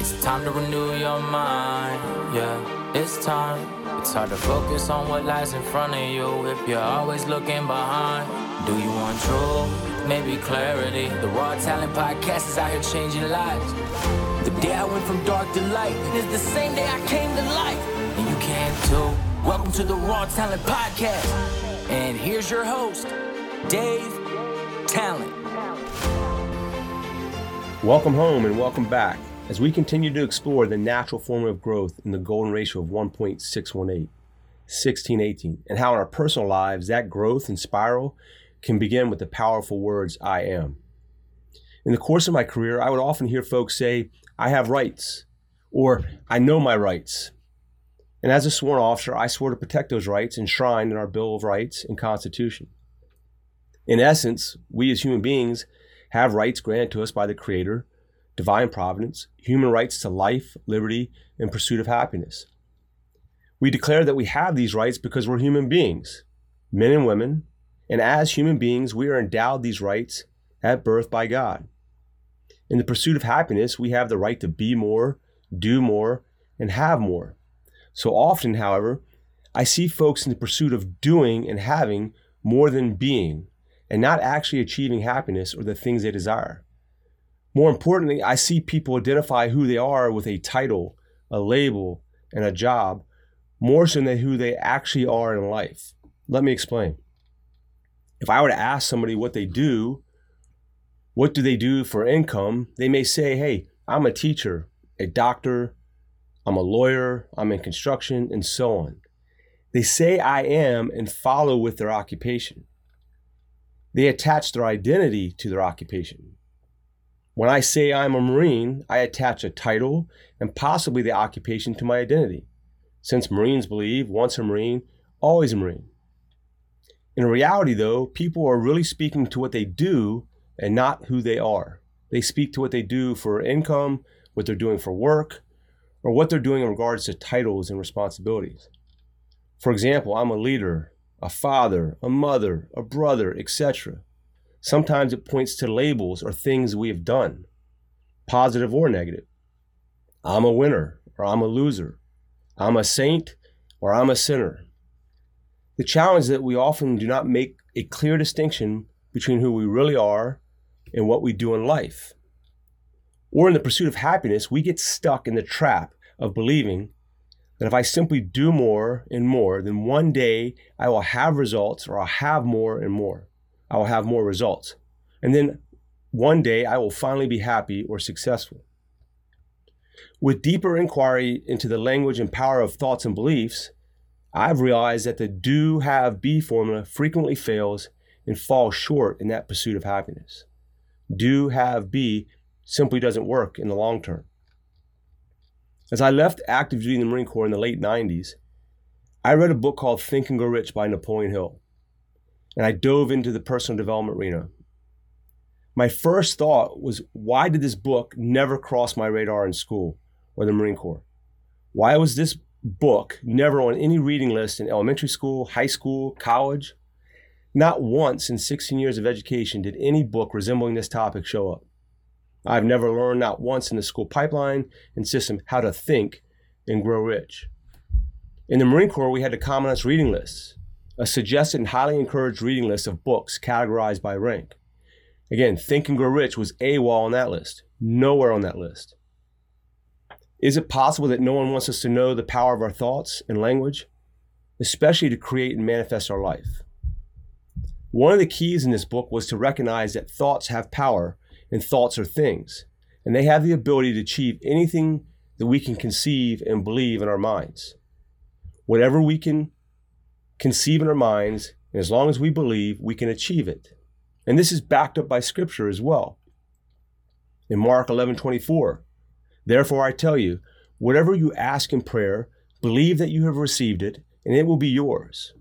It's time to renew your mind. Yeah, it's time. It's hard to focus on what lies in front of you if you're always looking behind. Do you want truth? Maybe clarity. The Raw Tallant Podcast is out here changing lives. The day I went from dark to light is the same day I came to life. And you can too. Welcome to the Raw Tallant Podcast. And here's your host, Dave Tallant. Welcome home and welcome back as we continue to explore the natural formula of growth in the golden ratio of 1.618, 1618, and how in our personal lives that growth and spiral can begin with the powerful words, I am. In the course of my career, I would often hear folks say, I have rights, or I know my rights. And as a sworn officer, I swore to protect those rights enshrined in our Bill of Rights and Constitution. In essence, we as human beings have rights granted to us by the Creator, divine providence, human rights to life, liberty, and pursuit of happiness. We declare that we have these rights because we're human beings, men and women, and as human beings, we are endowed these rights at birth by God. In the pursuit of happiness, we have the right to be more, do more, and have more. So often, however, I see folks in the pursuit of doing and having more than being, and not actually achieving happiness or the things they desire. More importantly, I see people identify who they are with a title, a label, and a job more so than who they actually are in life. Let me explain. If I were to ask somebody what they do, what do they do for income, they may say, hey, I'm a teacher, a doctor, I'm a lawyer, I'm in construction, and so on. They say I am and follow with their occupation. They attach their identity to their occupation. When I say I'm a Marine, I attach a title and possibly the occupation to my identity, since Marines believe once a Marine, always a Marine. In reality, though, people are really speaking to what they do and not who they are. They speak to what they do for income, what they're doing for work, or what they're doing in regards to titles and responsibilities. For example, I'm a leader, a father, a mother, a brother, etc. Sometimes it points to labels or things we have done, positive or negative. I'm a winner or I'm a loser. I'm a saint or I'm a sinner. The challenge is that we often do not make a clear distinction between who we really are and what we do in life. Or in the pursuit of happiness, we get stuck in the trap of believing that if I simply do more and more, then one day I will have results or I'll have more and more. I will have more results. And then one day I will finally be happy or successful. With deeper inquiry into the language and power of thoughts and beliefs, I've realized that the do, have, be formula frequently fails and falls short in that pursuit of happiness. Do, have, be simply doesn't work in the long term. As I left active duty in the Marine Corps in the late 90s, I read a book called Think and Grow Rich by Napoleon Hill, and I dove into the personal development arena. My first thought was, why did this book never cross my radar in school or the Marine Corps? Why was this book never on any reading list in elementary school, high school, college? Not once in 16 years of education did any book resembling this topic show up. I've never learned not once in the school pipeline and system how to think and grow rich. In the Marine Corps, we had the Commandant's reading lists, a suggested and highly encouraged reading list of books categorized by rank. Again, Think and Grow Rich was AWOL on that list, nowhere on that list. Is it possible that no one wants us to know the power of our thoughts and language, especially to create and manifest our life? One of the keys in this book was to recognize that thoughts have power and thoughts are things. And they have the ability to achieve anything that we can conceive and believe in our minds. Whatever we can conceive in our minds, and as long as we believe, we can achieve it. And this is backed up by scripture as well. In Mark 11 24, therefore I tell you, whatever you ask in prayer, believe that you have received it, and it will be yours.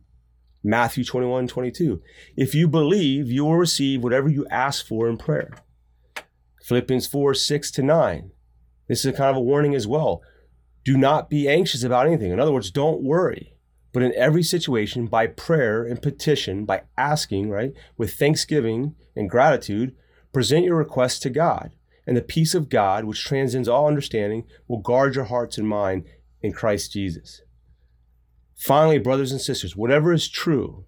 Matthew 21 22. If you believe, you will receive whatever you ask for in prayer. Philippians 4 6 to 9. This is kind of a warning as well. Do not be anxious about anything. In other words, don't worry. But in every situation, by prayer and petition, by asking, right, with thanksgiving and gratitude, present your requests to God. and the peace of God, which transcends all understanding, will guard your hearts and mind in Christ Jesus. Finally, brothers and sisters, whatever is true,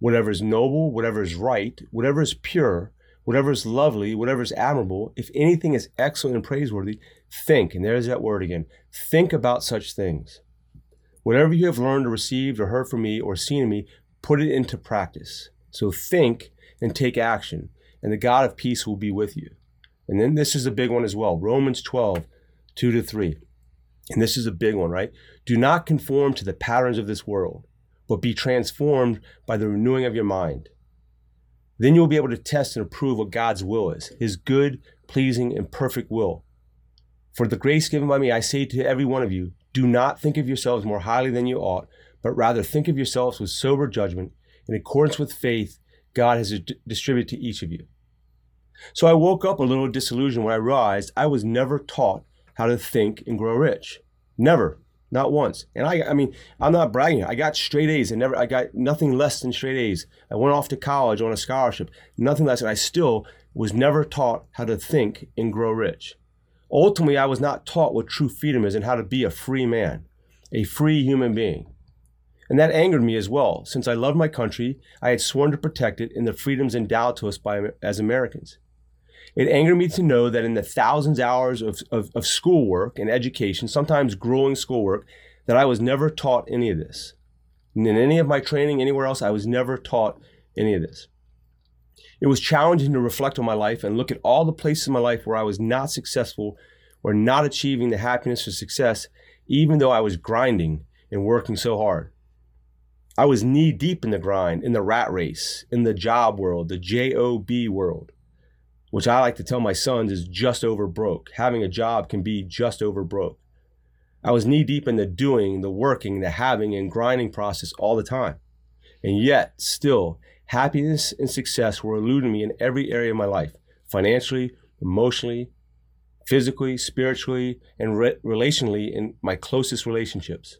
whatever is noble, whatever is right, whatever is pure, whatever is lovely, whatever is admirable, if anything is excellent and praiseworthy, think, and there's that word again, think about such things. Whatever you have learned or received or heard from me or seen in me, put it into practice. So think and take action, and the God of peace will be with you. And then this is a big one as well Romans 12, 2 to 3. And this is a big one, right? Do not conform to the patterns of this world, but be transformed by the renewing of your mind. Then you'll be able to test and approve what God's will is, his good, pleasing, and perfect will. For the grace given by me, I say to every one of you, do not think of yourselves more highly than you ought, but rather think of yourselves with sober judgment, in accordance with faith God has distributed to each of you. So I woke up a little disillusioned when I realized I was never taught how to think and grow rich. Never, not once. And I, I mean, I'm not bragging. I got straight A's and never, I got nothing less than straight A's. I went off to college on a scholarship, nothing less. And I still was never taught how to think and grow rich. Ultimately, I was not taught what true freedom is and how to be a free man, a free human being. And that angered me as well, since I loved my country, I had sworn to protect it and the freedoms endowed to us by as Americans. It angered me to know that in the thousands of hours of, of, of schoolwork and education, sometimes grueling schoolwork, that I was never taught any of this. And in any of my training anywhere else, I was never taught any of this. It was challenging to reflect on my life and look at all the places in my life where I was not successful or not achieving the happiness or success, even though I was grinding and working so hard. I was knee deep in the grind, in the rat race, in the job world, the job world which I like to tell my sons is just over broke. Having a job can be just over broke. I was knee deep in the doing, the working, the having, and grinding process all the time. And yet, still, happiness and success were eluding me in every area of my life financially, emotionally, physically, spiritually, and re- relationally in my closest relationships.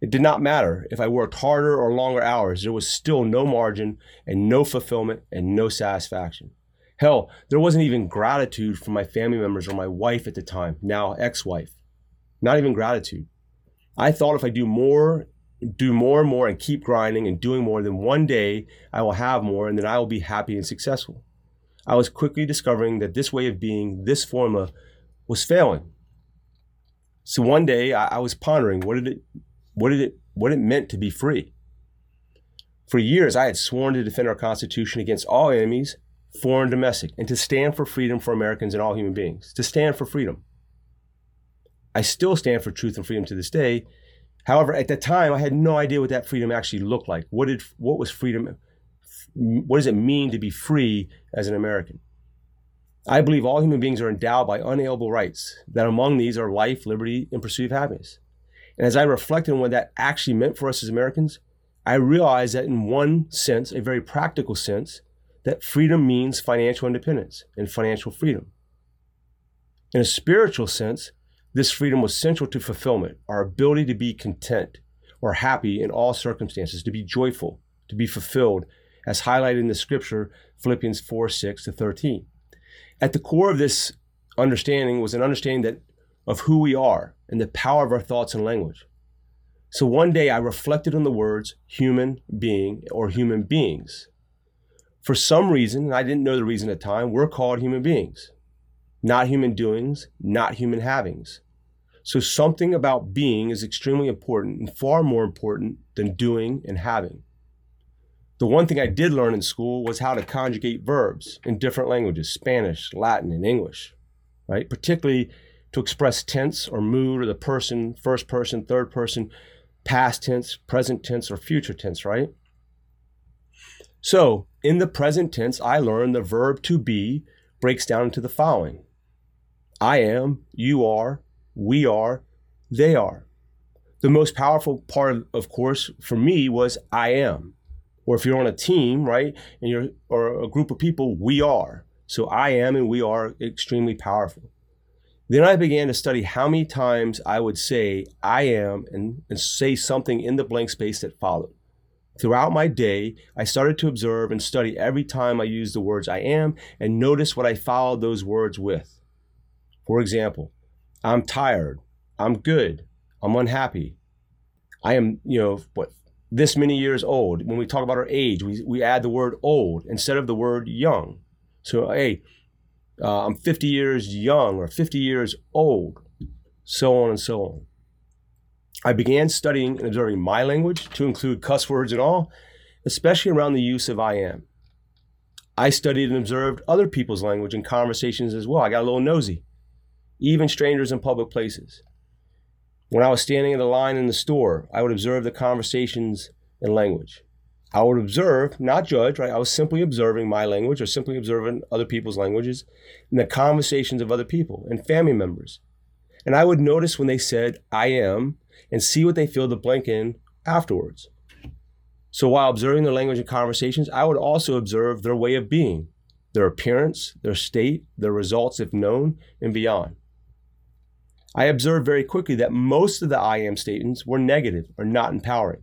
It did not matter if I worked harder or longer hours, there was still no margin and no fulfillment and no satisfaction. Hell, there wasn't even gratitude from my family members or my wife at the time, now ex wife. Not even gratitude. I thought if I do more, do more and more and keep grinding and doing more, then one day I will have more and then I will be happy and successful. I was quickly discovering that this way of being, this formula, was failing. So one day I, I was pondering what did it what did it what it meant to be free. For years I had sworn to defend our Constitution against all enemies foreign and domestic, and to stand for freedom for Americans and all human beings, to stand for freedom. I still stand for truth and freedom to this day. However, at the time, I had no idea what that freedom actually looked like. What did what was freedom? What does it mean to be free as an American? I believe all human beings are endowed by unalienable rights. That among these are life, liberty, and pursuit of happiness. And as I reflected on what that actually meant for us as Americans, I realized that in one sense, a very practical sense, that freedom means financial independence and financial freedom. In a spiritual sense, this freedom was central to fulfillment, our ability to be content or happy in all circumstances, to be joyful, to be fulfilled, as highlighted in the scripture, Philippians 4 6 to 13. At the core of this understanding was an understanding that of who we are and the power of our thoughts and language. So one day I reflected on the words human being or human beings for some reason, and I didn't know the reason at the time, we're called human beings, not human doings, not human havings. So something about being is extremely important and far more important than doing and having. The one thing I did learn in school was how to conjugate verbs in different languages Spanish, Latin, and English, right? Particularly to express tense or mood or the person, first person, third person, past tense, present tense, or future tense, right? So, in the present tense, I learned the verb to be breaks down into the following I am, you are, we are, they are. The most powerful part, of course, for me was I am. Or if you're on a team, right, and you're or a group of people, we are. So I am and we are extremely powerful. Then I began to study how many times I would say I am and, and say something in the blank space that followed. Throughout my day, I started to observe and study every time I used the words I am and notice what I followed those words with. For example, I'm tired, I'm good, I'm unhappy. I am, you know, what, this many years old. When we talk about our age, we, we add the word old instead of the word young. So, hey, uh, I'm 50 years young or 50 years old, so on and so on. I began studying and observing my language to include cuss words and all, especially around the use of I am. I studied and observed other people's language and conversations as well. I got a little nosy, even strangers in public places. When I was standing in the line in the store, I would observe the conversations and language. I would observe, not judge, right? I was simply observing my language or simply observing other people's languages and the conversations of other people and family members. And I would notice when they said, I am, and see what they filled the blank in afterwards. So while observing their language and conversations, I would also observe their way of being, their appearance, their state, their results if known, and beyond. I observed very quickly that most of the I am statements were negative or not empowering.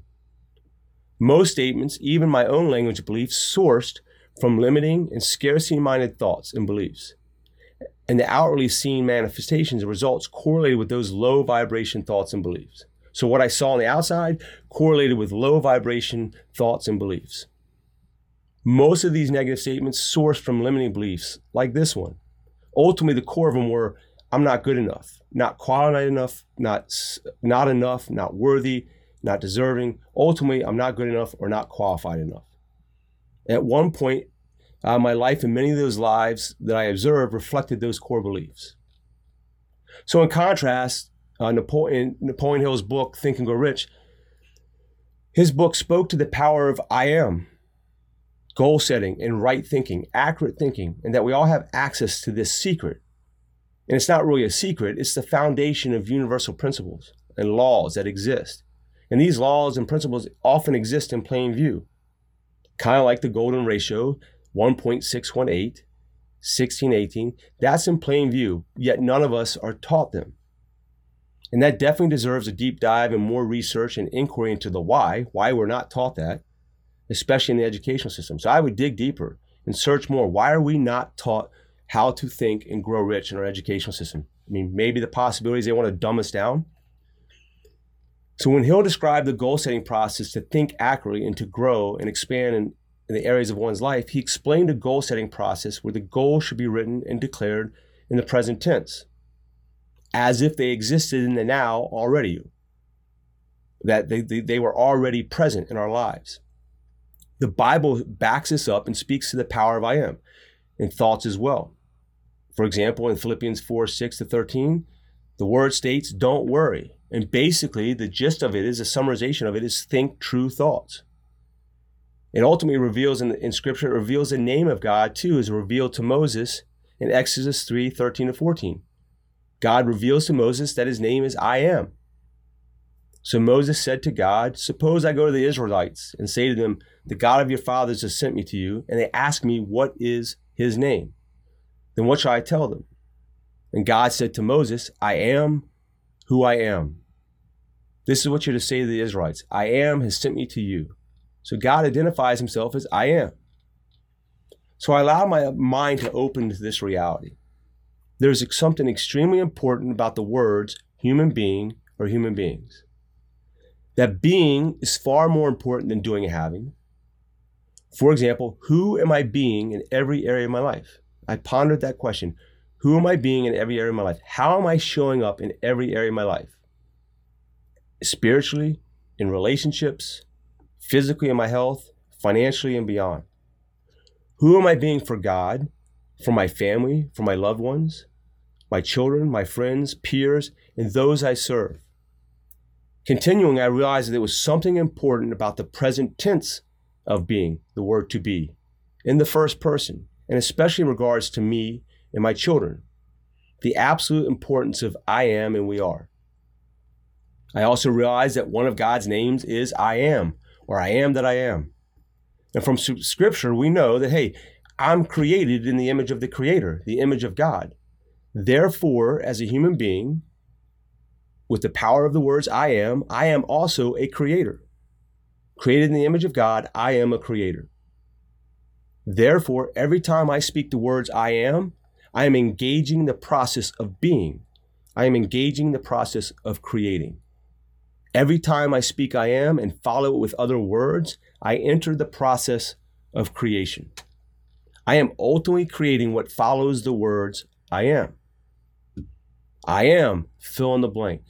Most statements, even my own language beliefs, sourced from limiting and scarcity minded thoughts and beliefs. And the outwardly seen manifestations and results correlated with those low vibration thoughts and beliefs. So what I saw on the outside correlated with low vibration thoughts and beliefs. Most of these negative statements sourced from limiting beliefs, like this one. Ultimately, the core of them were I'm not good enough, not qualified enough, not, not enough, not worthy, not deserving. Ultimately, I'm not good enough or not qualified enough. At one point, uh, my life and many of those lives that I observed reflected those core beliefs. So, in contrast, uh, Napoleon, Napoleon Hill's book, Think and Grow Rich, his book spoke to the power of I am, goal setting, and right thinking, accurate thinking, and that we all have access to this secret. And it's not really a secret, it's the foundation of universal principles and laws that exist. And these laws and principles often exist in plain view, kind of like the golden ratio 1.618, 1618. That's in plain view, yet none of us are taught them. And that definitely deserves a deep dive and more research and inquiry into the why, why we're not taught that, especially in the educational system. So I would dig deeper and search more. Why are we not taught how to think and grow rich in our educational system? I mean, maybe the possibilities they want to dumb us down. So when Hill described the goal setting process to think accurately and to grow and expand in, in the areas of one's life, he explained a goal setting process where the goal should be written and declared in the present tense as if they existed in the now already, that they, they, they were already present in our lives. The Bible backs this up and speaks to the power of I am in thoughts as well. For example, in Philippians 4 6 to 13, the word states, Don't worry. And basically, the gist of it is a summarization of it is think true thoughts. It ultimately reveals in, in Scripture, it reveals the name of God too, is revealed to Moses in Exodus 3 13 to 14. God reveals to Moses that his name is I am. So Moses said to God, Suppose I go to the Israelites and say to them, The God of your fathers has sent me to you, and they ask me, What is his name? Then what shall I tell them? And God said to Moses, I am who I am. This is what you're to say to the Israelites I am has sent me to you. So God identifies himself as I am. So I allow my mind to open to this reality there's something extremely important about the words human being or human beings. That being is far more important than doing and having. For example, who am I being in every area of my life? I pondered that question. Who am I being in every area of my life? How am I showing up in every area of my life? Spiritually, in relationships, physically in my health, financially, and beyond. Who am I being for God? for my family, for my loved ones, my children, my friends, peers, and those I serve. Continuing, I realized that there was something important about the present tense of being, the word to be, in the first person, and especially in regards to me and my children. The absolute importance of I am and we are. I also realize that one of God's names is I am, or I am that I am. And from scripture, we know that, hey, I'm created in the image of the Creator, the image of God. Therefore, as a human being, with the power of the words I am, I am also a creator. Created in the image of God, I am a creator. Therefore, every time I speak the words I am, I am engaging the process of being. I am engaging the process of creating. Every time I speak I am and follow it with other words, I enter the process of creation. I am ultimately creating what follows the words I am. I am, fill in the blank.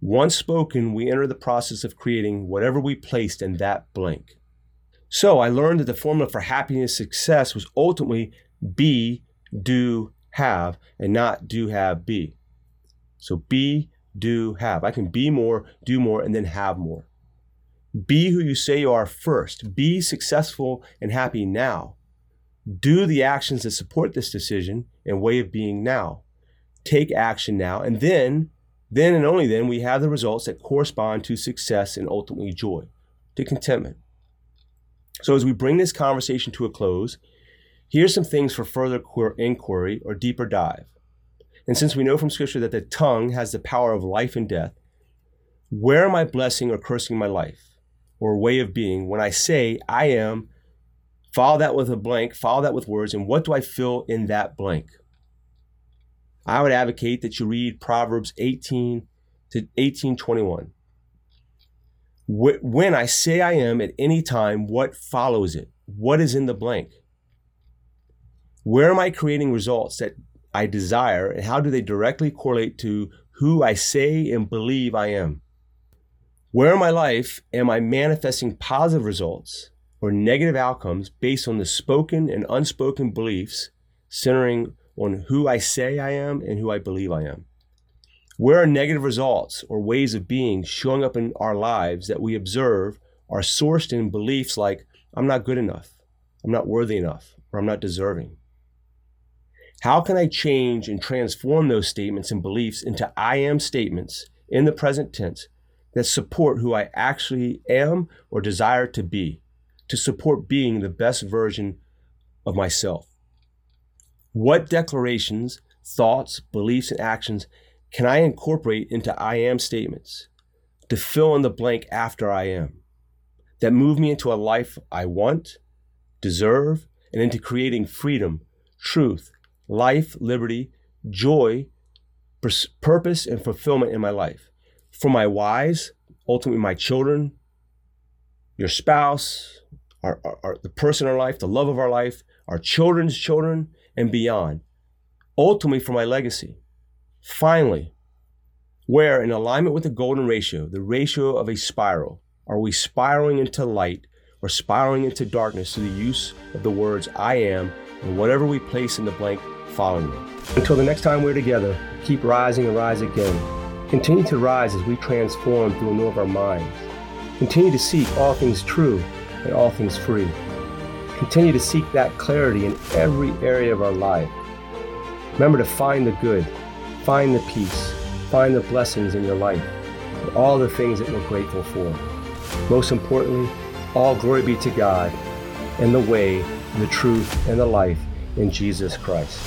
Once spoken, we enter the process of creating whatever we placed in that blank. So I learned that the formula for happiness and success was ultimately be, do, have, and not do, have, be. So be, do, have. I can be more, do more, and then have more. Be who you say you are first. Be successful and happy now. Do the actions that support this decision and way of being now. Take action now, and then, then and only then, we have the results that correspond to success and ultimately joy, to contentment. So, as we bring this conversation to a close, here's some things for further inquiry or deeper dive. And since we know from Scripture that the tongue has the power of life and death, where am I blessing or cursing my life or way of being when I say I am? Follow that with a blank, follow that with words, and what do I fill in that blank? I would advocate that you read Proverbs 18 to 1821. When I say I am at any time, what follows it? What is in the blank? Where am I creating results that I desire, and how do they directly correlate to who I say and believe I am? Where in my life am I manifesting positive results or negative outcomes based on the spoken and unspoken beliefs centering on who I say I am and who I believe I am? Where are negative results or ways of being showing up in our lives that we observe are sourced in beliefs like, I'm not good enough, I'm not worthy enough, or I'm not deserving? How can I change and transform those statements and beliefs into I am statements in the present tense that support who I actually am or desire to be, to support being the best version of myself? What declarations, thoughts, beliefs, and actions can I incorporate into I am statements to fill in the blank after I am that move me into a life I want, deserve, and into creating freedom, truth, life, liberty, joy, purpose, and fulfillment in my life. For my wives, ultimately my children, your spouse, our, our, our, the person in our life, the love of our life, our children's children, and beyond. Ultimately, for my legacy. Finally, where in alignment with the golden ratio, the ratio of a spiral, are we spiraling into light or spiraling into darkness through the use of the words I am and whatever we place in the blank following them? Until the next time we're together, keep rising and rise again. Continue to rise as we transform through renewal of our minds. Continue to seek all things true and all things free. Continue to seek that clarity in every area of our life. Remember to find the good Find the peace, find the blessings in your life, and all the things that we're grateful for. Most importantly, all glory be to God and the way, the truth, and the life in Jesus Christ.